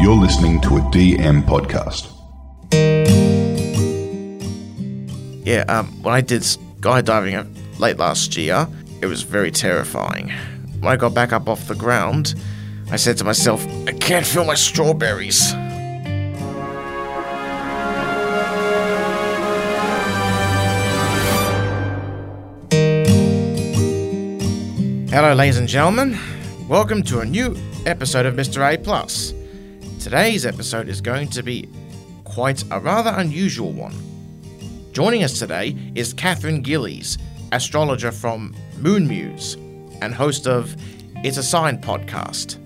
You're listening to a DM podcast. Yeah, um, when I did skydiving late last year, it was very terrifying. When I got back up off the ground, I said to myself, I can't feel my strawberries. Hello, ladies and gentlemen. Welcome to a new episode of Mr. A Plus. Today's episode is going to be quite a rather unusual one. Joining us today is Katherine Gillies, astrologer from Moon Muse and host of It's a Sign podcast.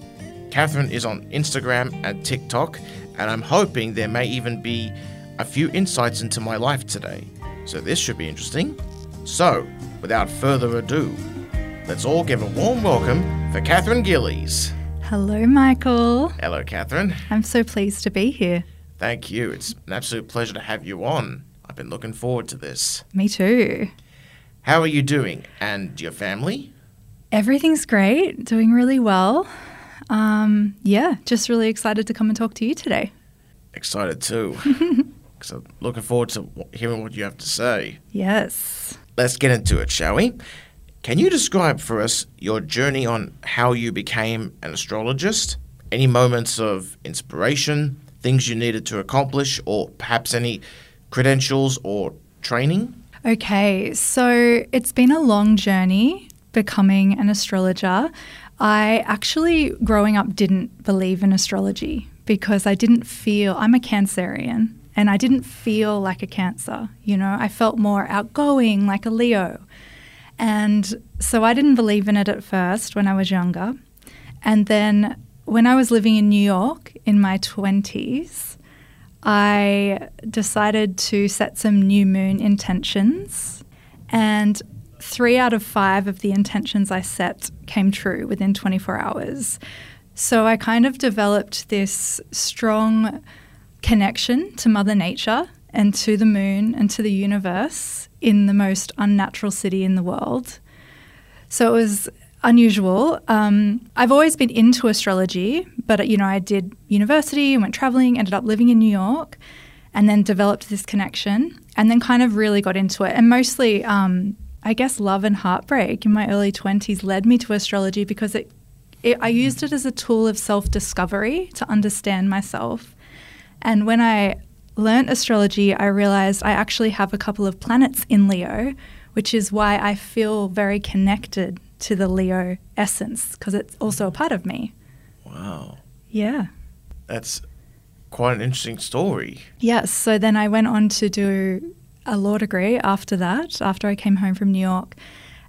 Katherine is on Instagram and TikTok, and I'm hoping there may even be a few insights into my life today. So this should be interesting. So, without further ado, let's all give a warm welcome for Katherine Gillies. Hello, Michael. Hello, Katherine. I'm so pleased to be here. Thank you. It's an absolute pleasure to have you on. I've been looking forward to this. Me too. How are you doing? And your family? Everything's great, doing really well. Um, yeah, just really excited to come and talk to you today. Excited too. so looking forward to hearing what you have to say. Yes. Let's get into it, shall we? Can you describe for us your journey on how you became an astrologist? Any moments of inspiration, things you needed to accomplish, or perhaps any credentials or training? Okay, so it's been a long journey becoming an astrologer. I actually, growing up, didn't believe in astrology because I didn't feel, I'm a Cancerian, and I didn't feel like a Cancer. You know, I felt more outgoing, like a Leo. And so I didn't believe in it at first when I was younger. And then when I was living in New York in my 20s, I decided to set some new moon intentions. And three out of five of the intentions I set came true within 24 hours. So I kind of developed this strong connection to Mother Nature and to the moon and to the universe in the most unnatural city in the world. So it was unusual. Um, I've always been into astrology, but you know, I did university, went traveling, ended up living in New York, and then developed this connection, and then kind of really got into it. And mostly, um, I guess, love and heartbreak in my early twenties led me to astrology because it, it I used it as a tool of self discovery to understand myself. And when I learnt astrology, I realized I actually have a couple of planets in Leo, which is why I feel very connected to the Leo essence because it's also a part of me. Wow. Yeah. That's quite an interesting story. Yes. So then I went on to do a law degree after that, after I came home from New York.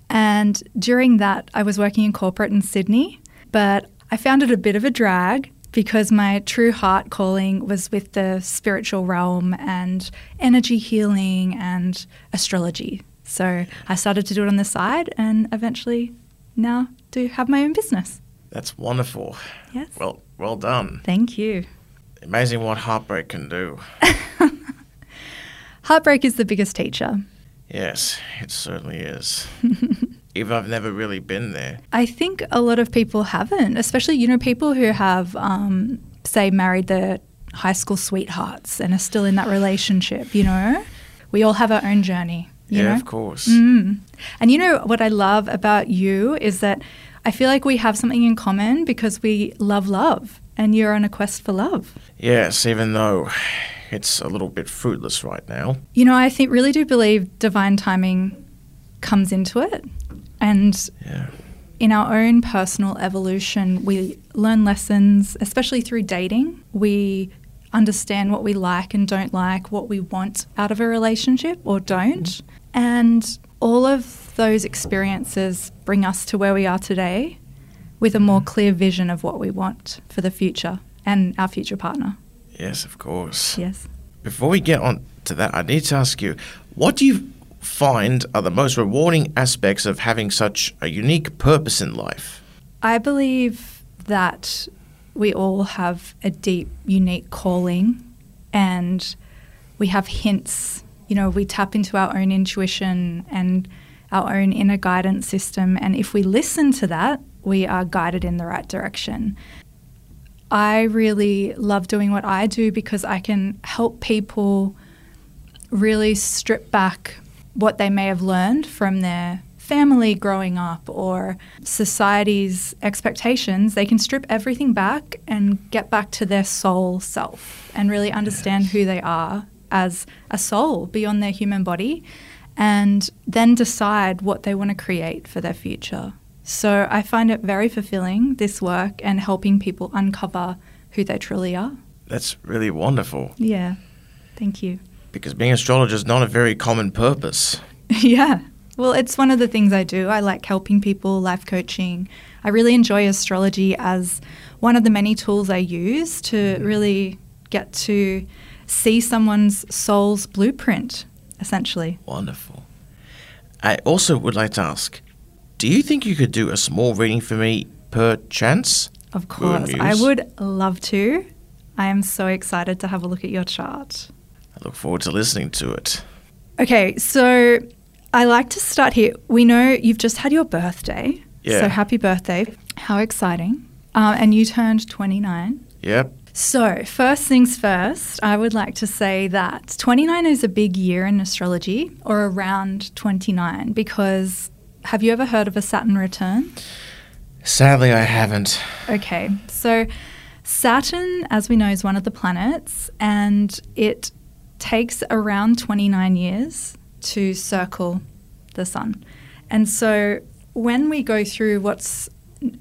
And during that, I was working in corporate in Sydney, but I found it a bit of a drag because my true heart calling was with the spiritual realm and energy healing and astrology. So I started to do it on the side and eventually now do have my own business. That's wonderful. Yes. Well, well done. Thank you. Amazing what heartbreak can do. Heartbreak is the biggest teacher. Yes, it certainly is. Even I've never really been there. I think a lot of people haven't, especially, you know, people who have, um, say, married their high school sweethearts and are still in that relationship, you know? We all have our own journey. You yeah, know? of course. Mm. And you know what I love about you is that I feel like we have something in common because we love love and you're on a quest for love. Yes, even though it's a little bit fruitless right now. You know, I think really do believe divine timing comes into it. And Yeah. in our own personal evolution, we learn lessons, especially through dating. We understand what we like and don't like, what we want out of a relationship or don't. Mm-hmm. And all of those experiences bring us to where we are today with a more mm-hmm. clear vision of what we want for the future and our future partner. Yes, of course. Yes. Before we get on to that, I need to ask you what do you find are the most rewarding aspects of having such a unique purpose in life? I believe that we all have a deep, unique calling and we have hints. You know, we tap into our own intuition and our own inner guidance system. And if we listen to that, we are guided in the right direction. I really love doing what I do because I can help people really strip back what they may have learned from their family growing up or society's expectations, they can strip everything back and get back to their soul self and really understand who they are as a soul beyond their human body and then decide what they want to create for their future. So I find it very fulfilling, this work, and helping people uncover who they truly are. That's really wonderful Yeah. Thank you. Because being an astrologer is not a very common purpose. yeah. Well, it's one of the things I do. I like helping people, life coaching. I really enjoy astrology as one of the many tools I use to mm-hmm. really get to see someone's soul's blueprint, essentially. Wonderful. I also would like to ask do you think you could do a small reading for me per chance? Of course. I would love to. I am so excited to have a look at your chart. I look forward to listening to it. Okay, so I like to start here. We know you've just had your birthday. Yeah. So happy birthday. How exciting. Um, and you turned 29. Yep. So, first things first, I would like to say that 29 is a big year in astrology, or around 29, because have you ever heard of a Saturn return? Sadly, I haven't. Okay, so Saturn, as we know, is one of the planets, and it takes around 29 years to circle the sun. And so when we go through what's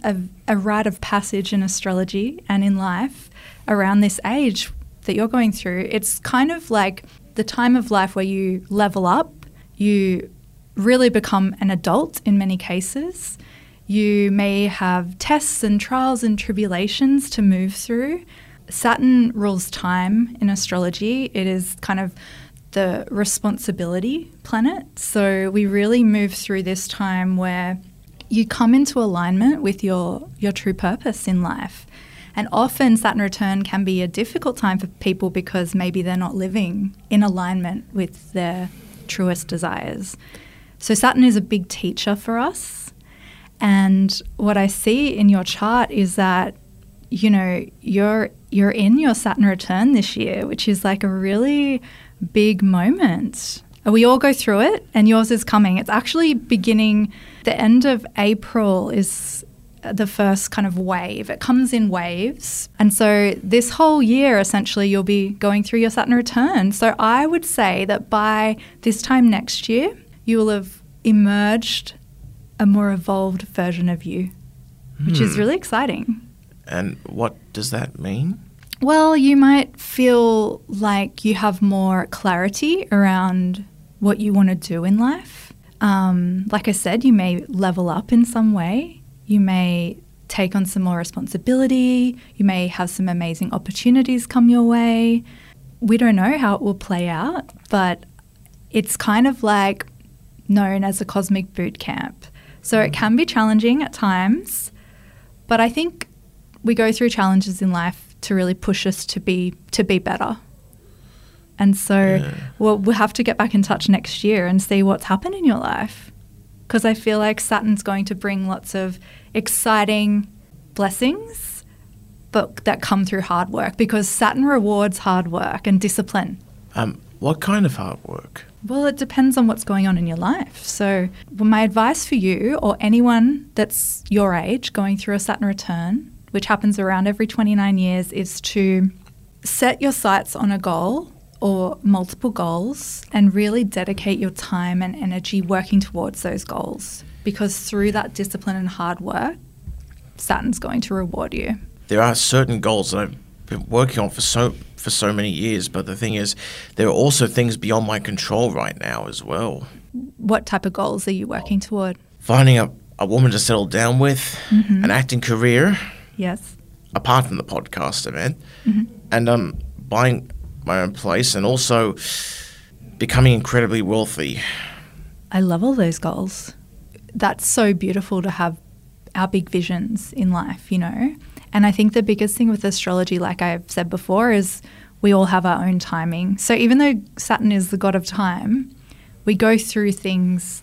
a, a rite of passage in astrology and in life around this age that you're going through, it's kind of like the time of life where you level up, you really become an adult in many cases. You may have tests and trials and tribulations to move through. Saturn rules time in astrology. It is kind of the responsibility planet. So we really move through this time where you come into alignment with your your true purpose in life. And often Saturn return can be a difficult time for people because maybe they're not living in alignment with their truest desires. So Saturn is a big teacher for us. And what I see in your chart is that you know, you're you're in your Saturn return this year, which is like a really big moment. We all go through it and yours is coming. It's actually beginning the end of April is the first kind of wave. It comes in waves. And so this whole year essentially you'll be going through your Saturn return. So I would say that by this time next year, you will have emerged a more evolved version of you, which is hmm. really exciting. And what does that mean? Well, you might feel like you have more clarity around what you want to do in life. Um, like I said, you may level up in some way. You may take on some more responsibility. You may have some amazing opportunities come your way. We don't know how it will play out, but it's kind of like known as a cosmic boot camp. So it can be challenging at times, but I think we go through challenges in life to really push us to be to be better. And so we'll, we'll have to get back in touch next year and see what's happened in your life. Because I feel like Saturn's going to bring lots of exciting blessings, but that come through hard work because Saturn rewards hard work and discipline. Um, what kind of hard work? Well, it depends on what's going on in your life. So, well, my advice for you or anyone that's your age going through a Saturn return, which happens around every 29 years, is to set your sights on a goal or multiple goals and really dedicate your time and energy working towards those goals. Because through that discipline and hard work, Saturn's going to reward you. There are certain goals that I've been working on for so for so many years, but the thing is, there are also things beyond my control right now as well. What type of goals are you working toward? Finding a, a woman to settle down with, mm-hmm. an acting career, Yes. apart from the podcast event, and um, buying my own place, and also becoming incredibly wealthy. I love all those goals. That's so beautiful to have our big visions in life, you know? And I think the biggest thing with astrology, like I've said before, is we all have our own timing. So even though Saturn is the god of time, we go through things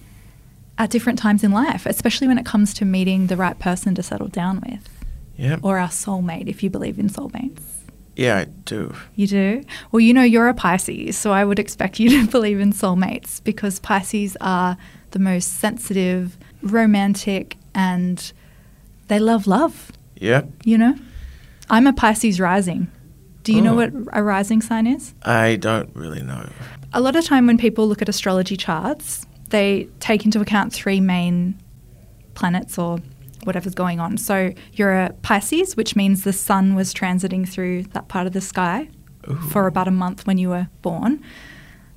at different times in life, especially when it comes to meeting the right person to settle down with. Yep. or our soulmate if you believe in soulmates. Yeah, I do. You do? Well, you know, you're a Pisces, so I would expect you to believe in soulmates because Pisces are the most sensitive, romantic, and they love love, Yep. you know? I'm a Pisces rising. Do you know Oh. what a rising sign is? I don't really know. A lot of time when people look at astrology charts, they take into account three main planets or whatever's going on. So you're a Pisces, which means the sun was transiting through that part of the sky Ooh. for about a month when you were born.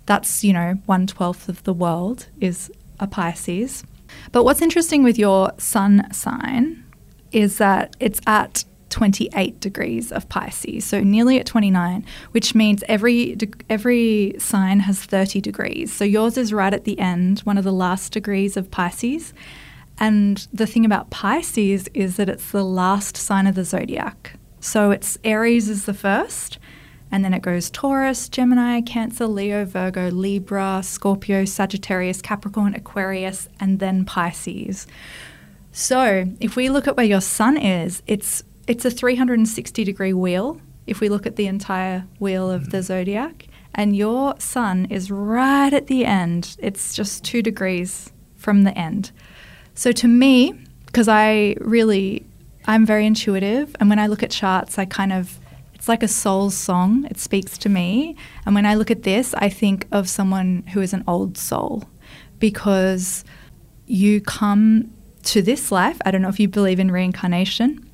That's, you know, one twelfth of the world is a Pisces. But what's interesting with your sun sign is that it's at 28 degrees of Pisces, so nearly at 29, which means every de- every sign has 30 degrees. So yours is right at the end, one of the last degrees of Pisces. And the thing about Pisces is that it's the last sign of the zodiac. So it's Aries is the first, and then it goes Taurus, Gemini, Cancer, Leo, Virgo, Libra, Scorpio, Sagittarius, Capricorn, Aquarius, and then Pisces. So if we look at where your sun is, it's it's a 360 degree wheel. If we look at the entire wheel of the mm-hmm. zodiac, and your sun is right at the end. It's just two degrees from the end. So to me, because I really, I'm very intuitive, and when I look at charts, I kind of, it's like a soul song. It speaks to me, and when I look at this, I think of someone who is an old soul, because you come to this life. I don't know if you believe in reincarnation.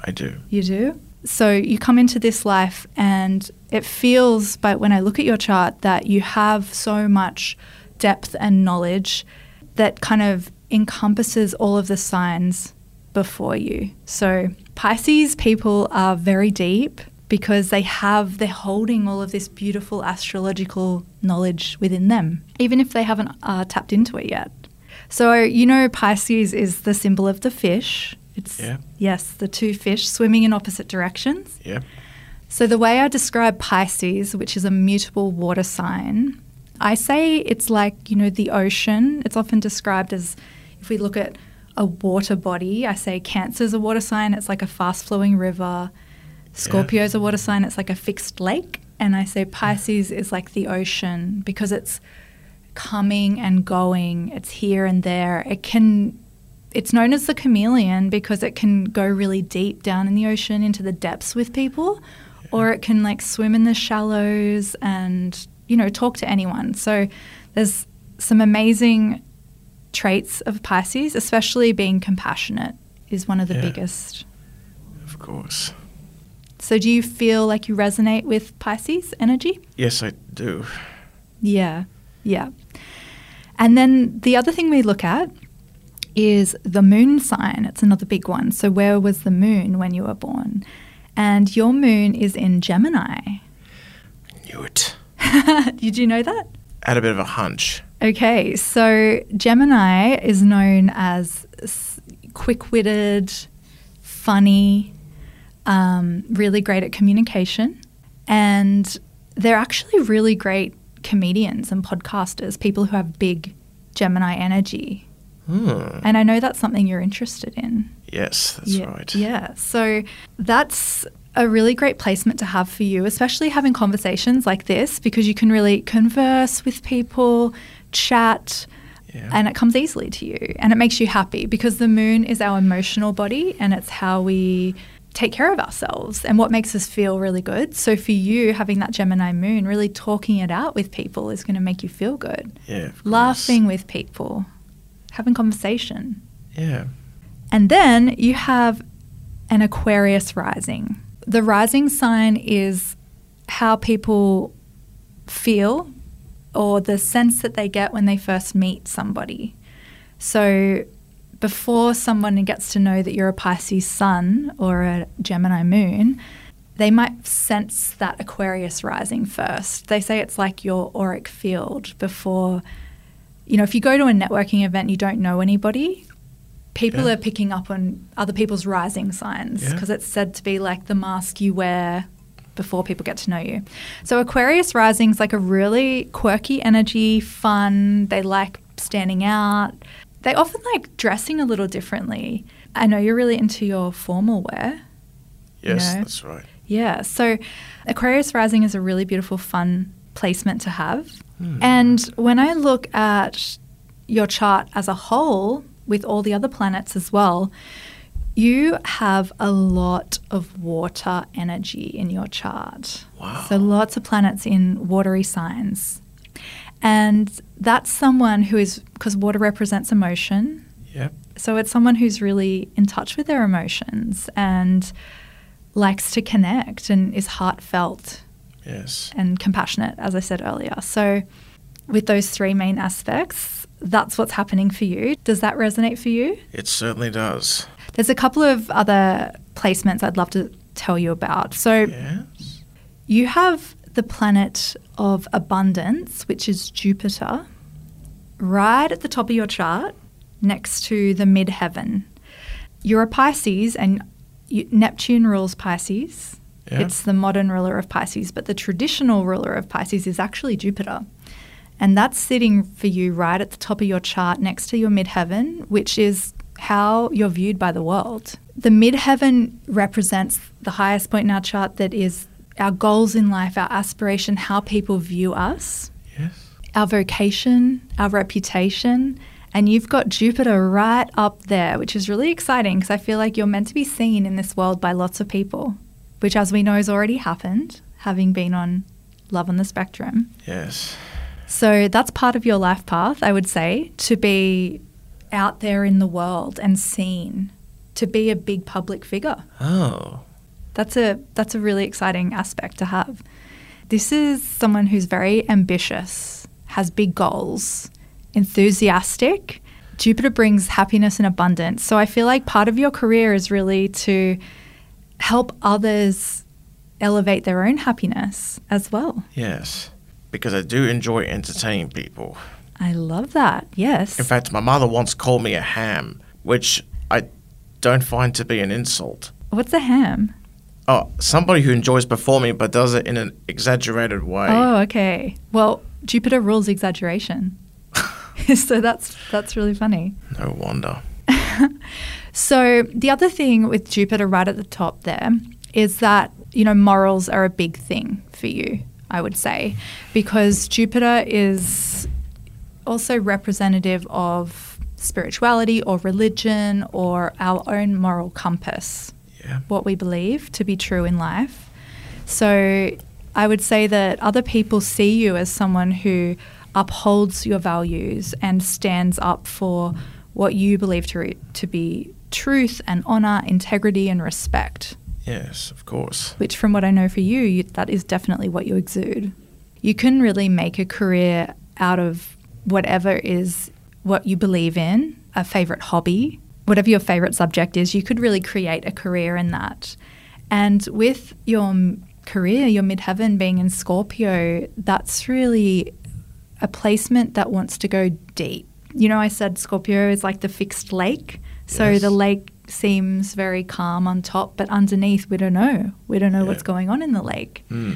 I do. You do? So you come into this life, and it feels, but when I look at your chart, that you have so much depth and knowledge that kind of encompasses all of the signs before you. So Pisces people are very deep because they have, they're holding all of this beautiful astrological knowledge within them, even if they haven't uh, tapped into it yet. So, you know, Pisces is the symbol of the fish. It's, Yeah. yes, the two fish swimming in opposite directions. Yeah. So, the way I describe Pisces, which is a mutable water sign, I say it's like, you know, the ocean. It's often described as if we look at a water body, I say Cancer's a water sign, it's like a fast flowing river. Scorpio's a water sign, it's like a fixed lake. And I say Pisces is like the ocean because it's coming and going, it's here and there. It can it's known as the chameleon because it can go really deep down in the ocean into the depths with people or it can like swim in the shallows and you know talk to anyone so there's some amazing traits of pisces especially being compassionate is one of the Yeah. biggest Of course. so do you feel like you resonate with pisces energy Yes, I do. yeah, yeah. And then the other thing we look at is the moon sign. It's another big one. So, where was the moon when you were born? And your moon is in Gemini. Knew it. Did you know that? I had a bit of a hunch. Okay, so Gemini is known as quick witted, funny, um, really great at communication, and they're actually really great comedians and podcasters, people who have big Gemini energy. Hmm. And I know that's something you're interested in. Yes, that's yeah, right. Yeah. So that's a really great placement to have for you, especially having conversations like this, because you can really converse with people, chat, Yeah. and it comes easily to you and it makes you happy because the moon is our emotional body and it's how we take care of ourselves and what makes us feel really good. So for you, having that Gemini moon, really talking it out with people is going to make you feel good. yeah. Laughing with people, having conversation. Yeah. And then you have an Aquarius rising. The rising sign is how people feel or the sense that they get when they first meet somebody. So before someone gets to know that you're a Pisces sun or a Gemini moon, they might sense that Aquarius rising first. They say it's like your auric field before, you know, if you go to a networking event and you don't know anybody, people Yeah. are picking up on other people's rising signs Yeah. because it's said to be like the mask you wear before people get to know you. So Aquarius rising is like a really quirky energy, fun. They like standing out. They often like dressing a little differently. I know you're really into your formal wear. you Yes, know? that's right. Yeah. So Aquarius rising is a really beautiful, fun placement to have. Hmm. And when I look at your chart as a whole, with all the other planets as well, you have a lot of water energy in your chart. Wow. So lots of planets in watery signs. And that's someone who is, because water represents emotion, Yep. so it's someone who's really in touch with their emotions and likes to connect and is heartfelt Yes. and compassionate, as I said earlier. So, with those three main aspects, that's what's happening for you. Does that resonate for you? It certainly does. There's a couple of other placements I'd love to tell you about. So, Yes. you have the planet of abundance, which is Jupiter, right at the top of your chart next to the midheaven. You're a Pisces, and you, Neptune rules Pisces. Yeah. It's the modern ruler of Pisces, but the traditional ruler of Pisces is actually Jupiter. And that's sitting for you right at the top of your chart next to your midheaven, which is how you're viewed by the world. The midheaven represents the highest point in our chart that is our goals in life, our aspiration, how people view us, Yes. our vocation, our reputation. And you've got Jupiter right up there, which is really exciting because I feel like you're meant to be seen in this world by lots of people, which, as we know, has already happened, having been on Love on the Spectrum. Yes. So that's part of your life path, I would say, to be out there in the world and seen, to be a big public figure. Oh. That's a that's a really exciting aspect to have. This is someone who's very ambitious, has big goals, enthusiastic. Jupiter brings happiness and abundance. So I feel like part of your career is really to help others elevate their own happiness as well. Yes. Because I do enjoy entertaining people. I love that. Yes. In fact, my mother once called me a ham, which I don't find to be an insult. What's a ham? Oh, somebody who enjoys performing but does it in an exaggerated way. Oh, okay. Well, Jupiter rules exaggeration. so that's that's really funny. No wonder. So the other thing with Jupiter right at the top there is that, you know, morals are a big thing for you, I would say, because Jupiter is also representative of spirituality or religion or our own moral compass, Yeah. what we believe to be true in life. So I would say that other people see you as someone who upholds your values and stands up for what you believe to, to be truth and honor, integrity and respect, Yes, of course. which, from what I know for you, you, that is definitely what you exude. You can really make a career out of whatever is what you believe in, a favorite hobby, whatever your favorite subject is, you could really create a career in that. And with your career, your midheaven being in Scorpio, that's really a placement that wants to go deep. You know, I said Scorpio is like the fixed lake. So Yes. the lake seems very calm on top, but underneath, we don't know. We don't know Yeah. what's going on in the lake. Hmm.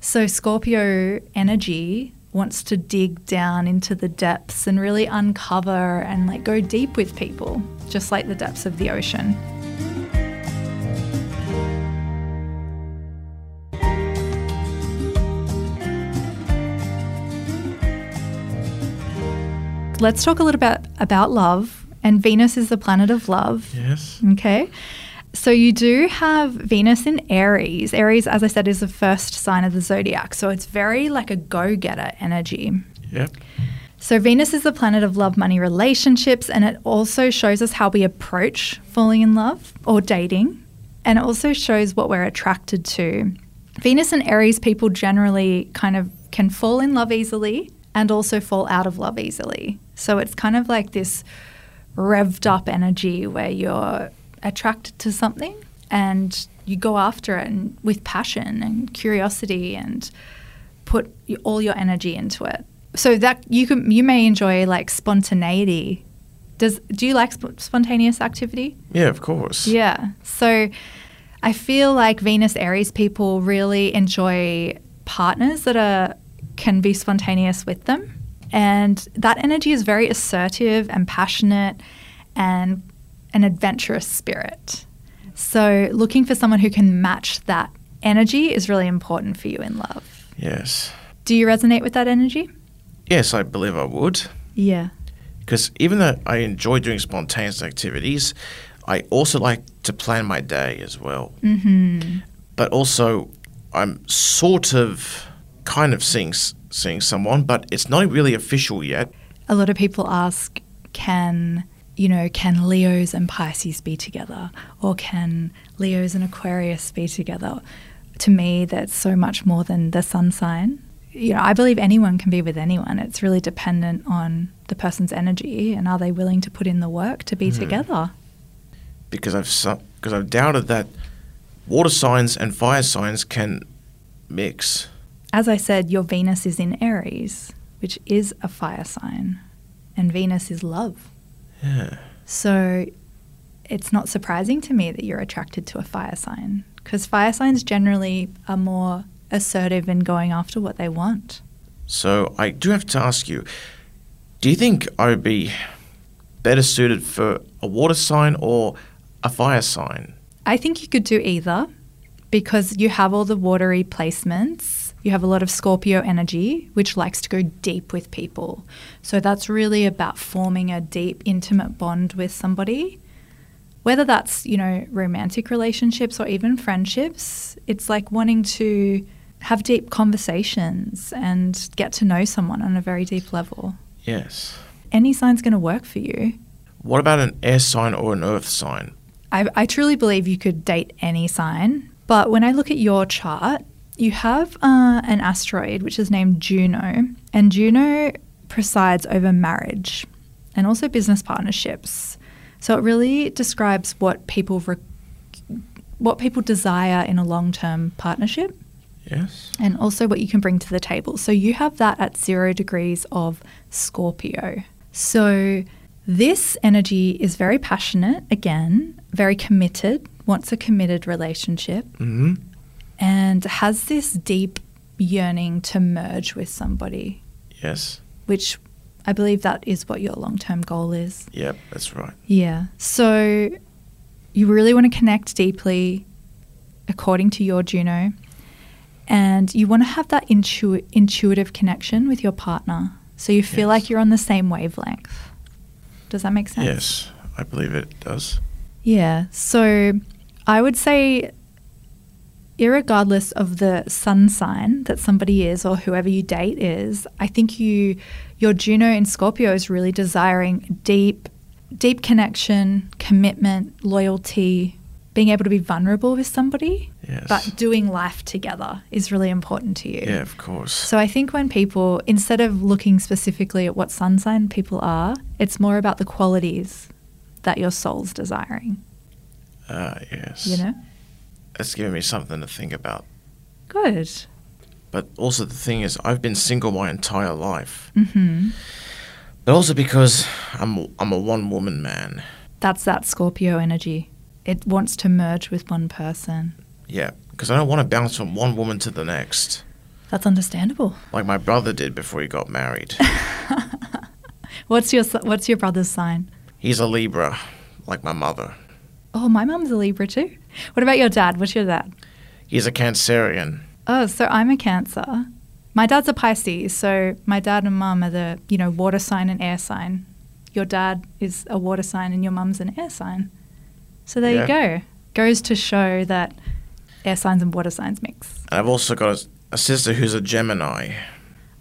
So Scorpio energy wants to dig down into the depths and really uncover and like go deep with people, just like the depths of the ocean. Let's talk a little bit about love. And Venus is the planet of love. Yes. Okay. So you do have Venus in Aries. Aries, as I said, is the first sign of the zodiac. So it's very like a go getter energy. Yep. So Venus is the planet of love, money, relationships, and it also shows us how we approach falling in love or dating. And it also shows what we're attracted to. Venus and Aries people generally kind of can fall in love easily and also fall out of love easily. So it's kind of like this revved up energy where you're attracted to something and you go after it and with passion and curiosity and put all your energy into it. So that you can you may enjoy like spontaneity. Does do you like sp- spontaneous activity? Yeah, of course. Yeah. So I feel like Venus Aries people really enjoy partners that are can be spontaneous with them. And that energy is very assertive and passionate and an adventurous spirit. So, looking for someone who can match that energy is really important for you in love. Yes. Do you resonate with that energy? Yes, I believe I would. Yeah. Because even though I enjoy doing spontaneous activities, I also like to plan my day as well. Mm-hmm. But also, I'm sort of kind of seeing seeing someone, but it's not really official yet. A lot of people ask, can you know, can Leos and Pisces be together, or can Leos and Aquarius be together? To me, that's so much more than the sun sign. You know, I believe anyone can be with anyone. It's really dependent on the person's energy and are they willing to put in the work to be hmm. together. because I've su- because I've doubted that water signs and fire signs can mix. As I said, your Venus is in Aries, which is a fire sign, and Venus is love. Yeah. So it's not surprising to me that you're attracted to a fire sign because fire signs generally are more assertive in going after what they want. So I do have to ask you: Do you think I would be better suited for a water sign or a fire sign? I think you could do either because you have all the watery placements. You have a lot of Scorpio energy, which likes to go deep with people. So that's really about forming a deep, intimate bond with somebody. Whether that's, you know, romantic relationships or even friendships, it's like wanting to have deep conversations and get to know someone on a very deep level. Yes. Any sign's going to work for you. What about an air sign or an earth sign? I, I truly believe you could date any sign, but when I look at your chart, you have uh, an asteroid which is named Juno, and Juno presides over marriage and also business partnerships. So it really describes what people re- what people desire in a long-term partnership Yes. and also what you can bring to the table. So you have that at zero degrees of Scorpio. So this energy is very passionate, again, very committed, wants a committed relationship, hmm and has this deep yearning to merge with somebody, Yes. which I believe that is what your long term goal is. Yep. That's right. Yeah. So you really want to connect deeply according to your Juno. And you want to have that intu- intuitive connection with your partner. So you feel Yes. like you're on the same wavelength. Does that make sense? Yes. I believe it does. Yeah. So I would say, irregardless of the sun sign that somebody is or whoever you date is, I think you, your Juno in Scorpio is really desiring deep, deep connection, commitment, loyalty, being able to be vulnerable with somebody, Yes. but doing life together is really important to you. yeah. Of course. So I think when people, instead of looking specifically at what sun sign people are, it's more about the qualities that your soul's desiring. Ah. yes. You know? That's giving me something to think about. Good. But also the thing is, I've been single my entire life. hmm But also because I'm I'm a one woman man. That's that Scorpio energy. It wants to merge with one person. Yeah. Because I don't want to bounce from one woman to the next, That's understandable. like my brother did before he got married. What's your What's your brother's sign? He's a Libra, like my mother. Oh, my mum's a Libra too. What about your dad? What's your dad? He's a Cancerian. Oh, so I'm a Cancer. My dad's a Pisces, so my dad and mum are the you know water sign and air sign. Your dad is a water sign and your mum's an air sign. So there Yeah. you go. Goes to show that air signs and water signs mix. And I've also got a, a sister who's a Gemini.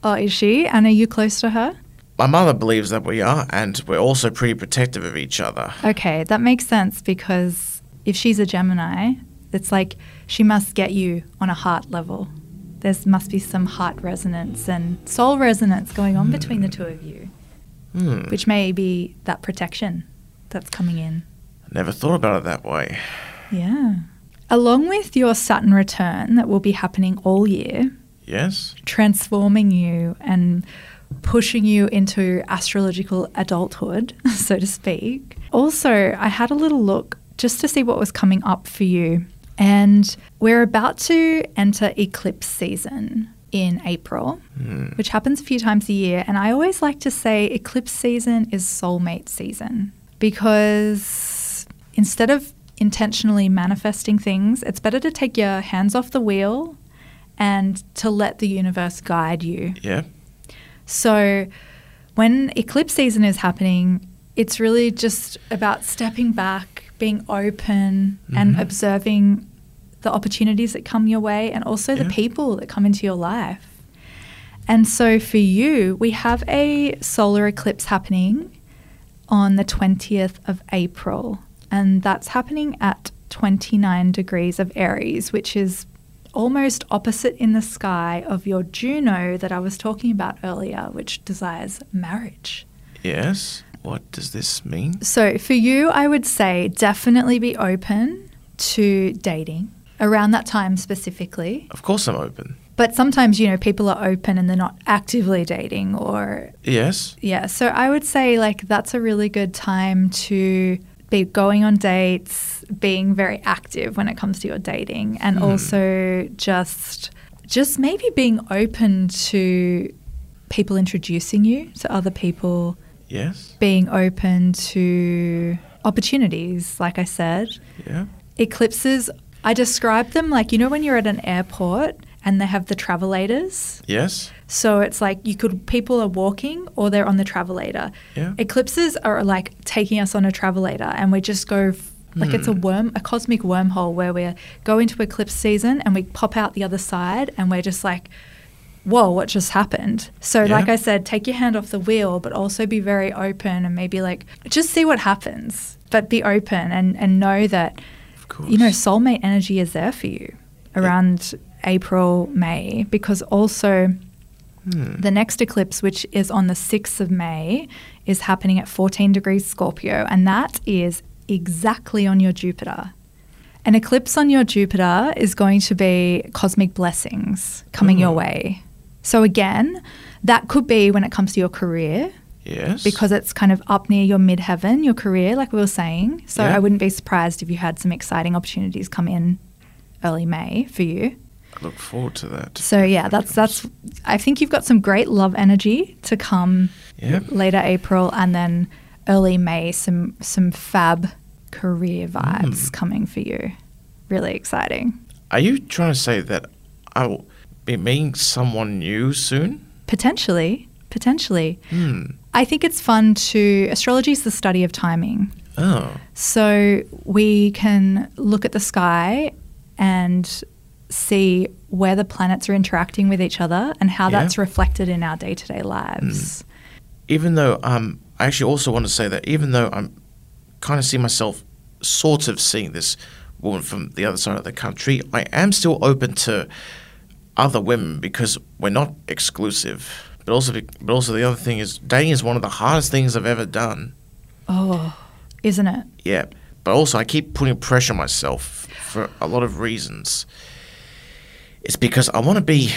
Oh, is she? And are you close to her? My mother believes that we are, and we're also pretty protective of each other. Okay, that makes sense because if she's a Gemini, it's like she must get you on a heart level. There must be some heart resonance and soul resonance going on between the two of you, Hmm. which may be that protection that's coming in. Never thought about it that way. Yeah. Along with your Saturn return that will be happening all year, Yes? transforming you and pushing you into astrological adulthood, so to speak. Also, I had a little look just to see what was coming up for you. And we're about to enter eclipse season in April, hmm. which happens a few times a year. And I always like to say eclipse season is soulmate season because instead of intentionally manifesting things, it's better to take your hands off the wheel and to let the universe guide you. Yeah. So when eclipse season is happening, it's really just about stepping back, being open, and Mhm. observing the opportunities that come your way and also Yeah. the people that come into your life. And so for you, we have a solar eclipse happening on the 20th of April. And that's happening at 29 degrees of Aries, which is almost opposite in the sky of your Juno that I was talking about earlier, which desires marriage. Yes. What does this mean? So for you, I would say definitely be open to dating around that time specifically. Of course, I'm open. But sometimes, you know, people are open and they're not actively dating or Yes. Yeah, so I would say like that's a really good time to be going on dates, being very active when it comes to your dating and Hmm. also just just maybe being open to people introducing you to other people, Yes. being open to opportunities like I said. Yeah. Eclipses, I describe them like you know when you're at an airport and they have the travelators? Yes. So it's like you could people are walking or they're on the travelator. Yeah. Eclipses are like taking us on a travelator and we just go f- like it's a Hmm. worm a cosmic wormhole where we go into eclipse season and we pop out the other side and we're just like whoa what just happened so Yeah. like i said take your hand off the wheel but also be very open and maybe like just see what happens but be open and and know that Of you know, soulmate energy is there for you around April, May, because also Hmm. the next eclipse, which is on the 6th of May, is happening at 14 degrees Scorpio, and that is exactly on your Jupiter. An eclipse on your Jupiter is going to be cosmic blessings coming your Mm. way. So, again, that could be when it comes to your career, Yes. because it's kind of up near your midheaven, your career, like we were saying. So Yeah. I wouldn't be surprised if you had some exciting opportunities come in early May for you. I look forward to that. So yeah, that's that's. I think you've got some great love energy to come Yeah. later April and then early May. Some some fab career vibes Mm. coming for you. Really exciting. Are you trying to say that I will be meeting someone new soon? Potentially, potentially. Hmm. I think it's fun to. Astrology is the study of timing. Oh. So we can look at the sky and see where the planets are interacting with each other and how Yeah. that's reflected in our day to day lives. Even though um, I actually also want to say that even though I'm kind of see myself sort of seeing this woman from the other side of the country, I am still open to other women because we're not exclusive. But also, be- but also the other thing is dating is one of the hardest things I've ever done. Oh, isn't it? Yeah, but also I keep putting pressure on myself for a lot of reasons. It's because I want to be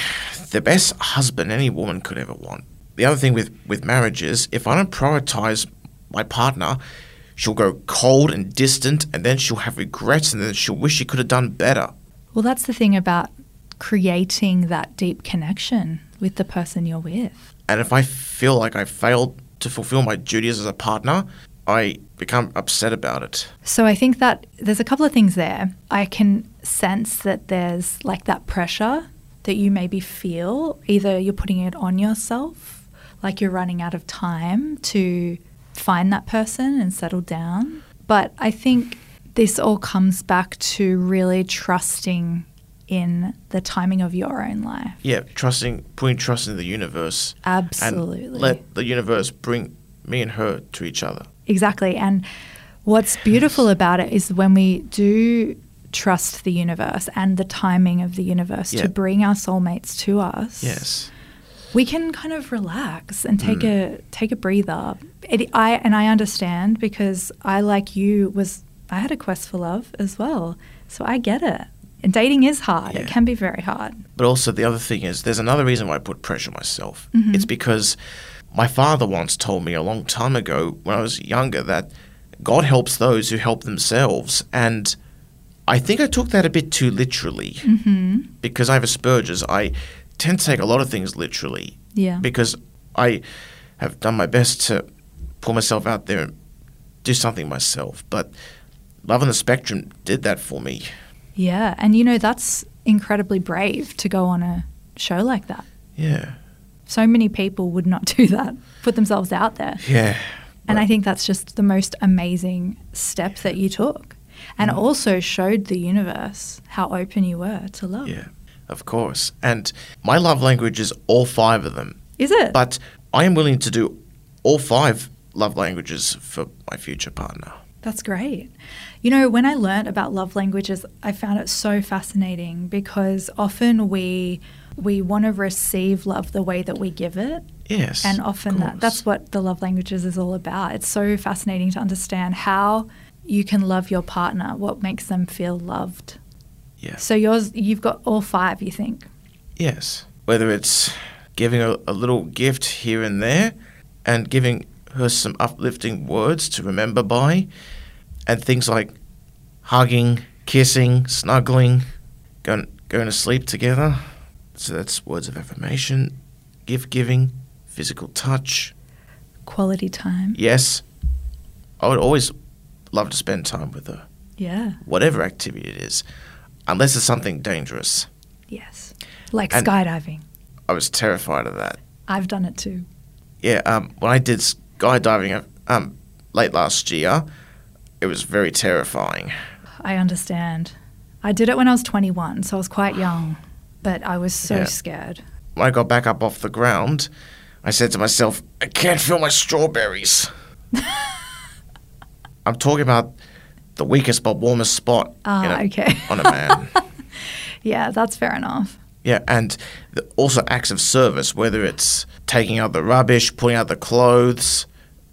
the best husband any woman could ever want. The other thing with, with marriage is if I don't prioritize my partner, she'll go cold and distant, and then she'll have regrets, and then she'll wish she could have done better. Well, that's the thing about creating that deep connection with the person you're with. And if I feel like I failed to fulfill my duties as a partner, I become upset about it. So I think that there's a couple of things there. I can sense that there's like that pressure that you maybe feel. Either you're putting it on yourself, like you're running out of time to find that person and settle down. But I think this all comes back to really trusting in the timing of your own life. Yeah, trusting, putting trust in the universe. Absolutely. And let the universe bring me and her to each other. Exactly. And what's beautiful about it is when we do trust the universe and the timing of the universe Yeah. to bring our soulmates to us. Yes. We can kind of relax and take Mm. a take a breather. It, I and I understand because I like you was I had a quest for love as well. So I get it. And dating is hard. Yeah. It can be very hard. But also, the other thing is, there's another reason why I put pressure on myself. Mhm. It's because my father once told me a long time ago when I was younger that God helps those who help themselves. And I think I took that a bit too literally Mhm. because I have Asperger's. I tend to take a lot of things literally Yeah. because I have done my best to pull myself out there and do something myself. But Love on the Spectrum did that for me. Yeah. And you know, that's incredibly brave to go on a show like that. Yeah. So many people would not do that, put themselves out there. Yeah. And I think that's just the most amazing step that you took. And Mm. also showed the universe how open you were to love. Yeah. Of course. And my love language is all five of them. Is it? But I am willing to do all five love languages for my future partner. That's great. You know, when I learned about love languages, I found it so fascinating because often we we want to receive love the way that we give it. Yes. And often of that, that's what the love languages is all about. It's so fascinating to understand how you can love your partner, what makes them feel loved. Yeah. So yours you've got all five, you think. Yes. Whether it's giving a, a little gift here and there and giving her some uplifting words to remember by, and things like hugging, kissing, snuggling, going, going to sleep together. So that's words of affirmation, gift giving, physical touch. Quality time. Yes, I would always love to spend time with her, Yeah. whatever activity it is, unless it's something dangerous. Yes. Like And- skydiving. I was terrified of that. I've done it too. Yeah, um, when I did skydiving um, late last year, it was very terrifying. I understand. I did it when I was 21, so I was quite young, but I was so Yeah. scared. When I got back up off the ground, I said to myself, I can't feel my strawberries. I'm talking about the weakest but warmest spot in a- okay. on a man. Yeah, that's fair enough. yeah, and the, also acts of service, whether it's taking out the rubbish, putting out the clothes,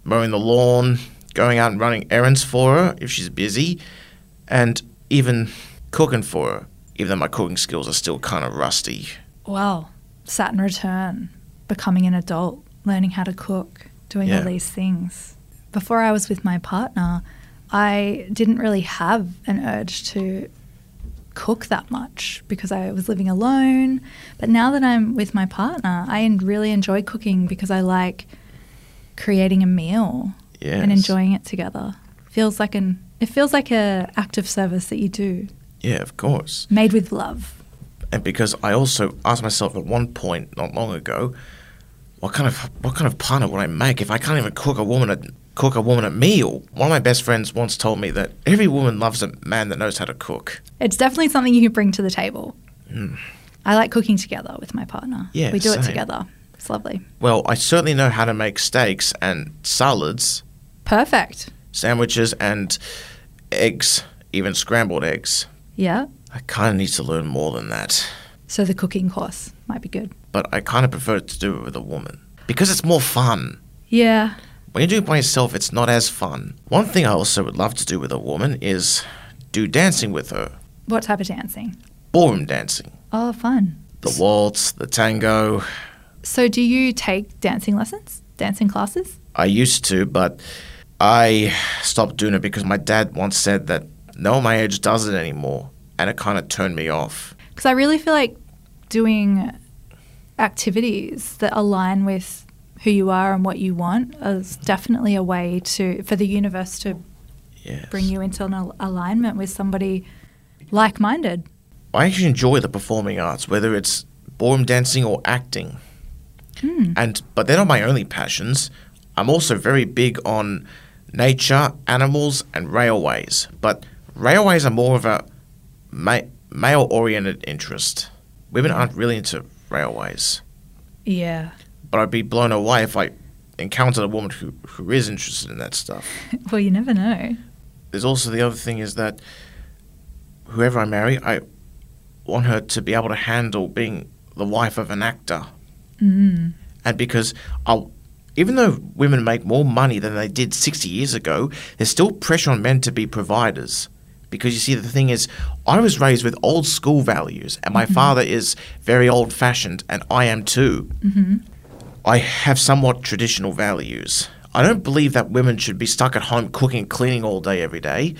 mowing the lawn, going out and running errands for her if she's busy, and even cooking for her, even though my cooking skills are still kind of rusty. Well, Saturn return, becoming an adult, learning how to cook, doing Yeah. all these things. Before I was with my partner, I didn't really have an urge to cook that much because I was living alone. But now that I'm with my partner, I really enjoy cooking because I like creating a meal Yes. and enjoying it together. Feels like an it feels like a act of service that you do, Yeah, of course. made with love. and because I also asked myself at one point not long ago, what kind of what kind of partner would I make if I can't even cook a woman a cook a woman a meal? One of my best friends once told me that every woman loves a man that knows how to cook. It's definitely something you can bring to the table. Mm. I like cooking together with my partner. Yeah, we do it together. It's lovely. Well, I certainly know how to make steaks and salads, Perfect. sandwiches and eggs, even scrambled eggs. Yeah. I kind of need to learn more than that, So the cooking course might be good. but I kind of prefer to do it with a woman because it's more fun. Yeah. When you do it by yourself, it's not as fun. One thing I also would love to do with a woman is do dancing with her. What type of dancing? Ballroom dancing. Oh, fun. The waltz, the tango. So do you take dancing lessons? Dancing classes? I used to, but I stopped doing it because my dad once said that no one my age does it anymore. And it kind of turned me off. Because I really feel like doing activities that align with who you are and what you want is definitely a way to for the universe to Yes. bring you into an al- alignment with somebody like-minded. I actually enjoy the performing arts, whether it's ballroom dancing or acting. Hmm. And but they're not my only passions. I'm also very big on nature, animals, and railways. But railways are more of a ma- male-oriented interest. Women aren't really into railways. Yeah. But I'd be blown away if I encountered a woman who, who is interested in that stuff. Well, you never know. There's also the other thing is that whoever I marry, I want her to be able to handle being the wife of an actor. Mm. And because I'll, even though women make more money than they did 60 years ago, there's still pressure on men to be providers. Because you see, the thing is, I was raised with old school values, and my father is very old fashioned, and I am too. hmm I have somewhat traditional values. I don't believe that women should be stuck at home cooking and cleaning all day every day.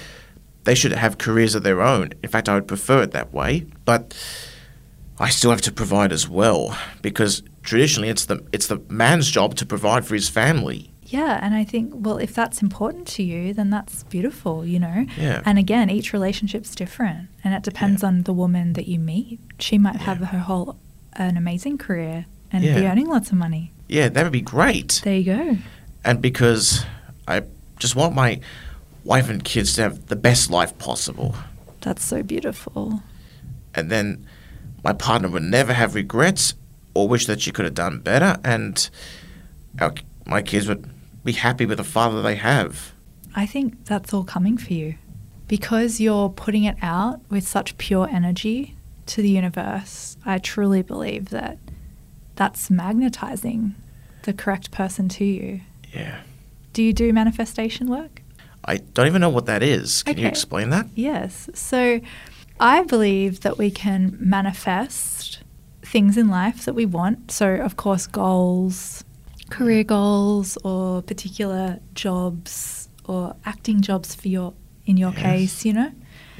They should have careers of their own. In fact, I would prefer it that way. But I still have to provide as well because traditionally it's the it's the man's job to provide for his family. Yeah, and I think, well, if that's important to you, then that's beautiful, you know? Yeah. And again, each relationship's different, and it depends Yeah. on the woman that you meet. She might have Yeah. her whole, an amazing career and be earning lots of money. Yeah, that would be great. There you go. And because I just want my wife and kids to have the best life possible. That's so beautiful. And then my partner would never have regrets or wish that she could have done better. And our, my kids would be happy with the father they have. I think that's all coming for you because you're putting it out with such pure energy to the universe. I truly believe that that's magnetizing the correct person to you. Yeah. Do you do manifestation work? I don't even know what that is. Can you explain that? Yes. So I believe that we can manifest things in life that we want. So, of course, goals, career goals, or particular jobs or acting jobs for your in your Yes. case, you know.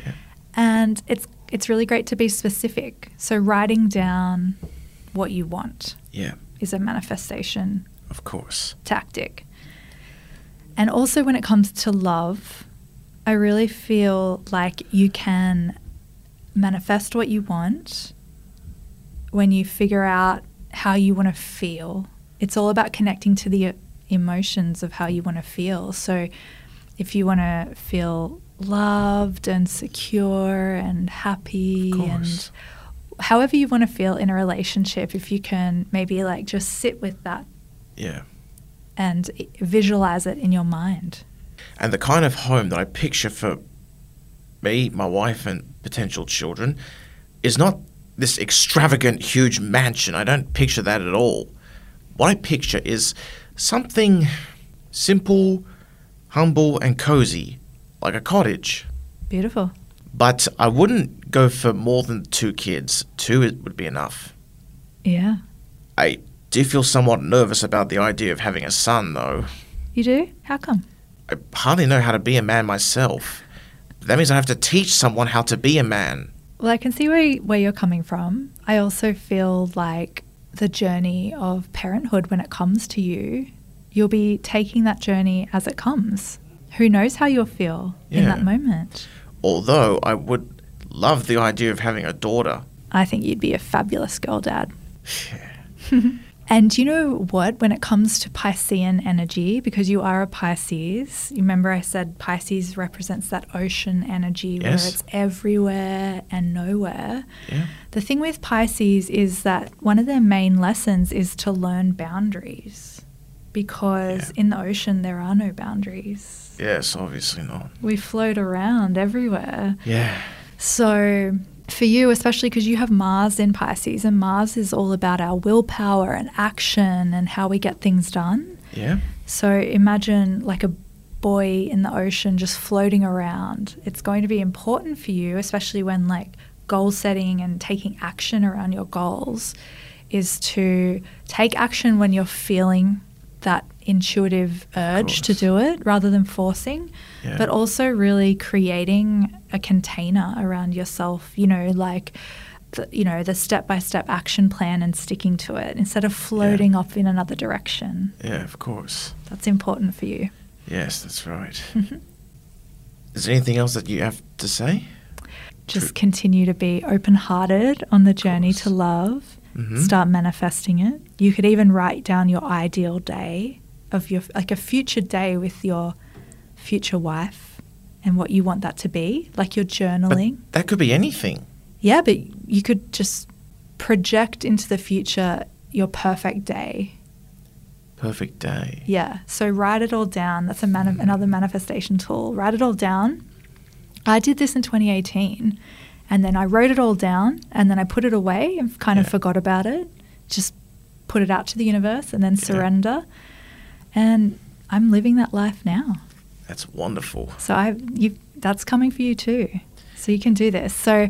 Yeah. And it's it's really great to be specific. So writing down what you want Yeah, is a manifestation of course. tactic. And also, when it comes to love, I really feel like you can manifest what you want when you figure out how you want to feel. It's all about connecting to the uh, emotions of how you want to feel. So, if you want to feel loved and secure and happy and however you want to feel in a relationship, if you can maybe like just sit with that Yeah. and visualize it in your mind. And the kind of home that I picture for me, my wife, and potential children is not this extravagant, huge mansion. I don't picture that at all. What I picture is something simple, humble, and cozy, like a cottage. Beautiful. But I wouldn't go for more than two kids. Two it would be enough. Yeah. I do feel somewhat nervous about the idea of having a son, though. You do? How come? I hardly know how to be a man myself. That means I have to teach someone how to be a man. Well, I can see where, where you're coming from. I also feel like the journey of parenthood, when it comes to you, you'll be taking that journey as it comes. Who knows how you'll feel in that moment? Although I would love the idea of having a daughter. I think you'd be a fabulous girl dad. and you know what? When it comes to Piscean energy, because you are a Pisces, you remember I said Pisces represents that ocean energy where Yes. it's everywhere and nowhere. Yeah. The thing with Pisces is that one of their main lessons is to learn boundaries because Yeah. in the ocean there are no boundaries. Yes, obviously not. We float around everywhere. Yeah. So, for you, especially because you have Mars in Pisces, and Mars is all about our willpower and action and how we get things done. Yeah. So, imagine like a boy in the ocean just floating around. It's going to be important for you, especially when like goal setting and taking action around your goals, is to take action when you're feeling that intuitive urge to do it rather than forcing Yeah. but also really creating a container around yourself you know like the, you know the step by step action plan and sticking to it instead of floating off in another direction Yeah, of course. that's important for you Yes, that's right. Is there anything else that you have to say? just True. continue to be open hearted on the journey to love Mhm. start manifesting it you could even write down your ideal day of your like a future day with your future wife and what you want that to be like you're But journaling that could be anything. Yeah, but you could just project into the future your perfect day. Perfect day. Yeah. So write it all down. That's a mani- hmm. another manifestation tool. Write it all down. I did this in 2018 and then I wrote it all down and then I put it away and kind of forgot about it. Just put it out to the universe and then Yeah. surrender. And I'm living that life now. That's wonderful. So I you that's coming for you too. So you can do this. So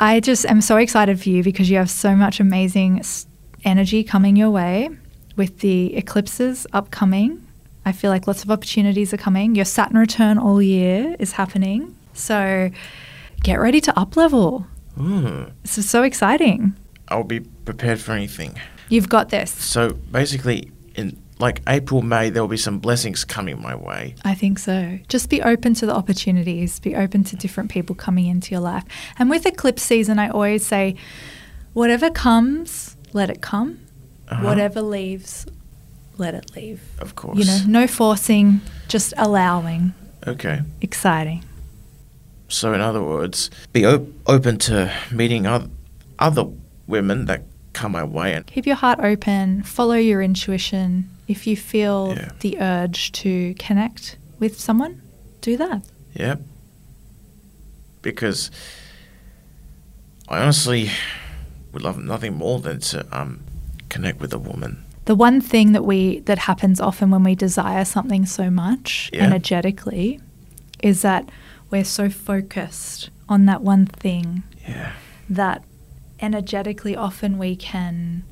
I just am so excited for you because you have so much amazing energy coming your way with the eclipses upcoming. I feel like lots of opportunities are coming. Your Saturn return all year is happening. So get ready to up level. Ooh. This is so exciting. I'll be prepared for anything. You've got this. So basically, in like April, May, there will be some blessings coming my way. I think so. Just be open to the opportunities, be open to different people coming into your life. And with eclipse season, I always say, whatever comes, let it come. Uh-huh. Whatever leaves, let it leave. Of course. You know, no forcing, just allowing. Okay. Exciting. So, in other words, be op- open to meeting oth- other women that come my way. And Keep your heart open, follow your intuition. If you feel Yeah. the urge to connect with someone, do that. yeah, because I honestly would love nothing more than to um, connect with a woman. The one thing that we that happens often when we desire something so much Yeah. energetically is that we're so focused on that one thing Yeah. that energetically often we can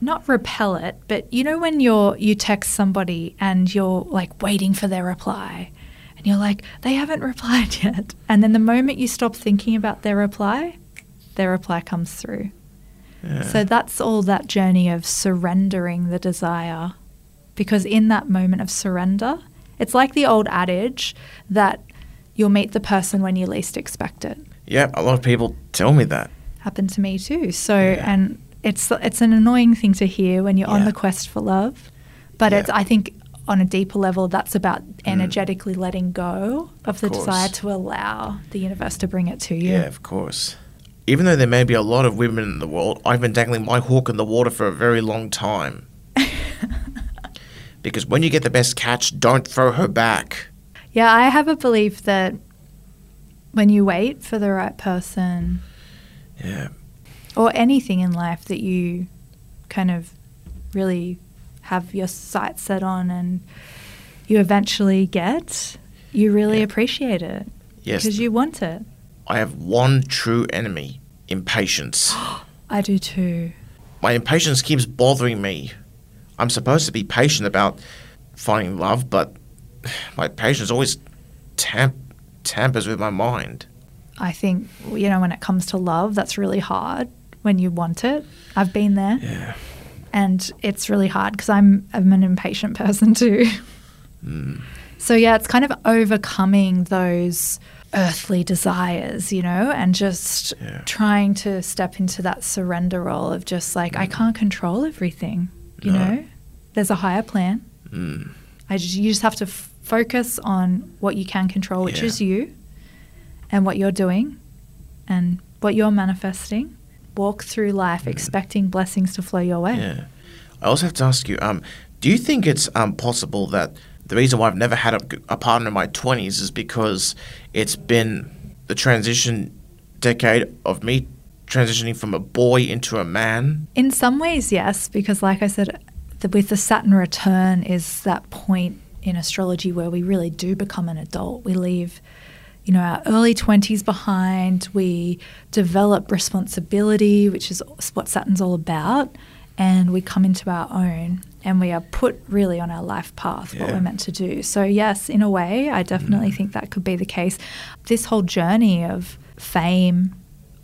not repel it, but you know when you're you text somebody and you're like waiting for their reply and you're like they haven't replied yet and then the moment you stop thinking about their reply, their reply comes through. Yeah. So that's all that journey of surrendering the desire. Because in that moment of surrender, it's like the old adage that you'll meet the person when you least expect it. yeah, a lot of people tell me that. Happened to me too. So Yeah. and it's it's an annoying thing to hear when you're on the quest for love. But Yeah. it's I think on a deeper level that's about mm. energetically letting go of, Of the course. desire to allow the universe to bring it to you. Yeah, of course. Even though there may be a lot of women in the world, I've been dangling my hook in the water for a very long time. because when you get the best catch, don't throw her back. Yeah, I have a belief that when you wait for the right person Yeah. Or anything in life that you kind of really have your sights set on and you eventually get, you really Yeah. appreciate it Yes. because you want it. I have one true enemy impatience. I do too. my impatience keeps bothering me. I'm supposed to be patient about finding love, but my patience always tamp- tampers with my mind. I think, you know, when it comes to love, that's really hard when you want it. I've been there. Yeah. and it's really hard because I'm, I'm an impatient person too. So yeah, it's kind of overcoming those earthly desires, you know, and just Yeah. trying to step into that surrender role of just like I can't control everything, you No. know. There's a higher plan. Mm. I just you just have to f- focus on what you can control, which Yeah. is you, and what you're doing, and what you're manifesting. Walk through life expecting blessings to flow your way. Mm. Yeah. I also have to ask you, um, do you think it's um, possible that the reason why I've never had a, a partner in my 20s is because it's been the transition decade of me transitioning from a boy into a man? In some ways, yes, because like I said, the, with the Saturn return is that point in astrology where we really do become an adult. We leave, you know, our early twenties behind. We develop responsibility, which is what Saturn's all about, and we come into our own. And we are put really on our life path, what we're meant to do. So, yes, in a way, I definitely mm. think that could be the case. This whole journey of fame,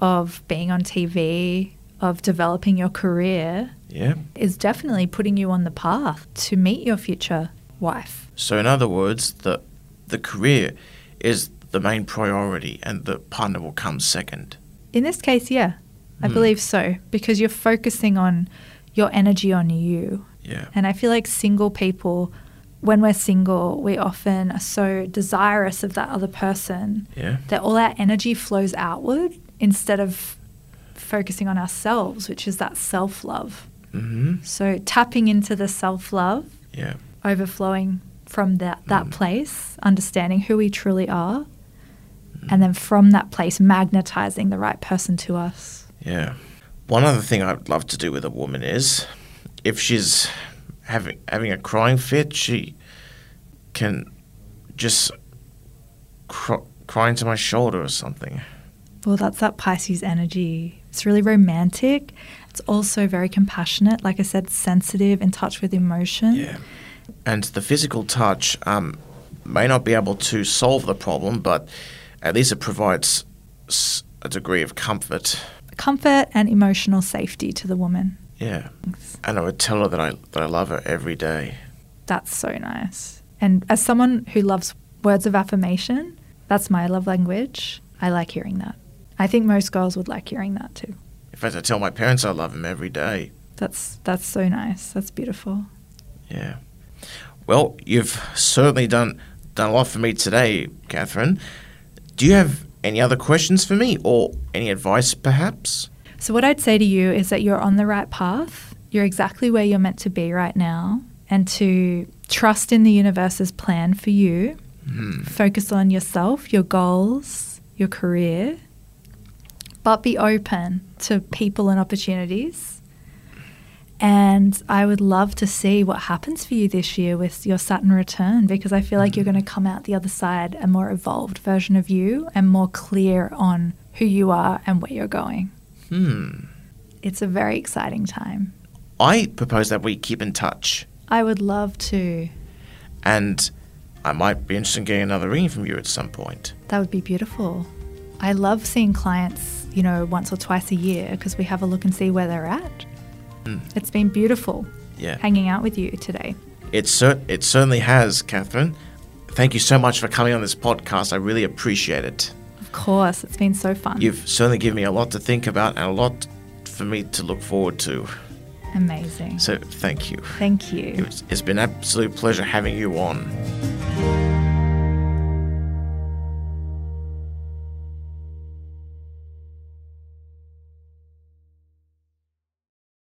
of being on TV, of developing your career Yeah. is definitely putting you on the path to meet your future wife. So, in other words, the the career is the main priority, and the partner will come second. In this case, yeah, I Hmm. believe so because you're focusing on your energy on you. Yeah. And I feel like single people, when we're single, we often are so desirous of that other person Yeah. that all our energy flows outward instead of focusing on ourselves, which is that self love. Mm-hmm. So tapping into the self love, Yeah. overflowing from that, that Mm. place, understanding who we truly are, and then from that place, magnetizing the right person to us. Yeah. One other thing I'd love to do with a woman is if she's having having a crying fit, she can just cry, cry into my shoulder or something. Well, that's that Pisces energy. It's really romantic. It's also very compassionate. Like I said, sensitive, in touch with emotion. Yeah. And the physical touch um, may not be able to solve the problem, but at least it provides a degree of comfort. Comfort and emotional safety to the woman. Yeah. And I would tell her that I that I love her every day. That's so nice. And as someone who loves words of affirmation, that's my love language. I like hearing that. I think most girls would like hearing that too. In fact, I tell my parents I love them every day. That's that's so nice. That's beautiful. Yeah. Well, you've certainly done done a lot for me today, Katherine. Do you have any other questions for me or any advice perhaps? So what I'd say to you is that you're on the right path. You're exactly where you're meant to be right now and to trust in the universe's plan for you. Hmm. Focus on yourself, your goals, your career, but be open to people and opportunities. And I would love to see what happens for you this year with your Saturn return because I feel like you're going to come out the other side a more evolved version of you and more clear on who you are and where you're going. Hmm. It's a very exciting time. I propose that we keep in touch I would love to. and I might be interested in getting another reading from you at some point. That would be beautiful. I love seeing clients, you know, once or twice a year because we have a look and see where they're at. Mm. It's been beautiful Yeah. hanging out with you today. It, cer- it certainly has, Katherine. Thank you so much for coming on this podcast. I really appreciate it. Of course, it's been so fun. You've certainly given me a lot to think about and a lot for me to look forward to. Amazing. So thank you. Thank you. It's, it's been an absolute pleasure having you on.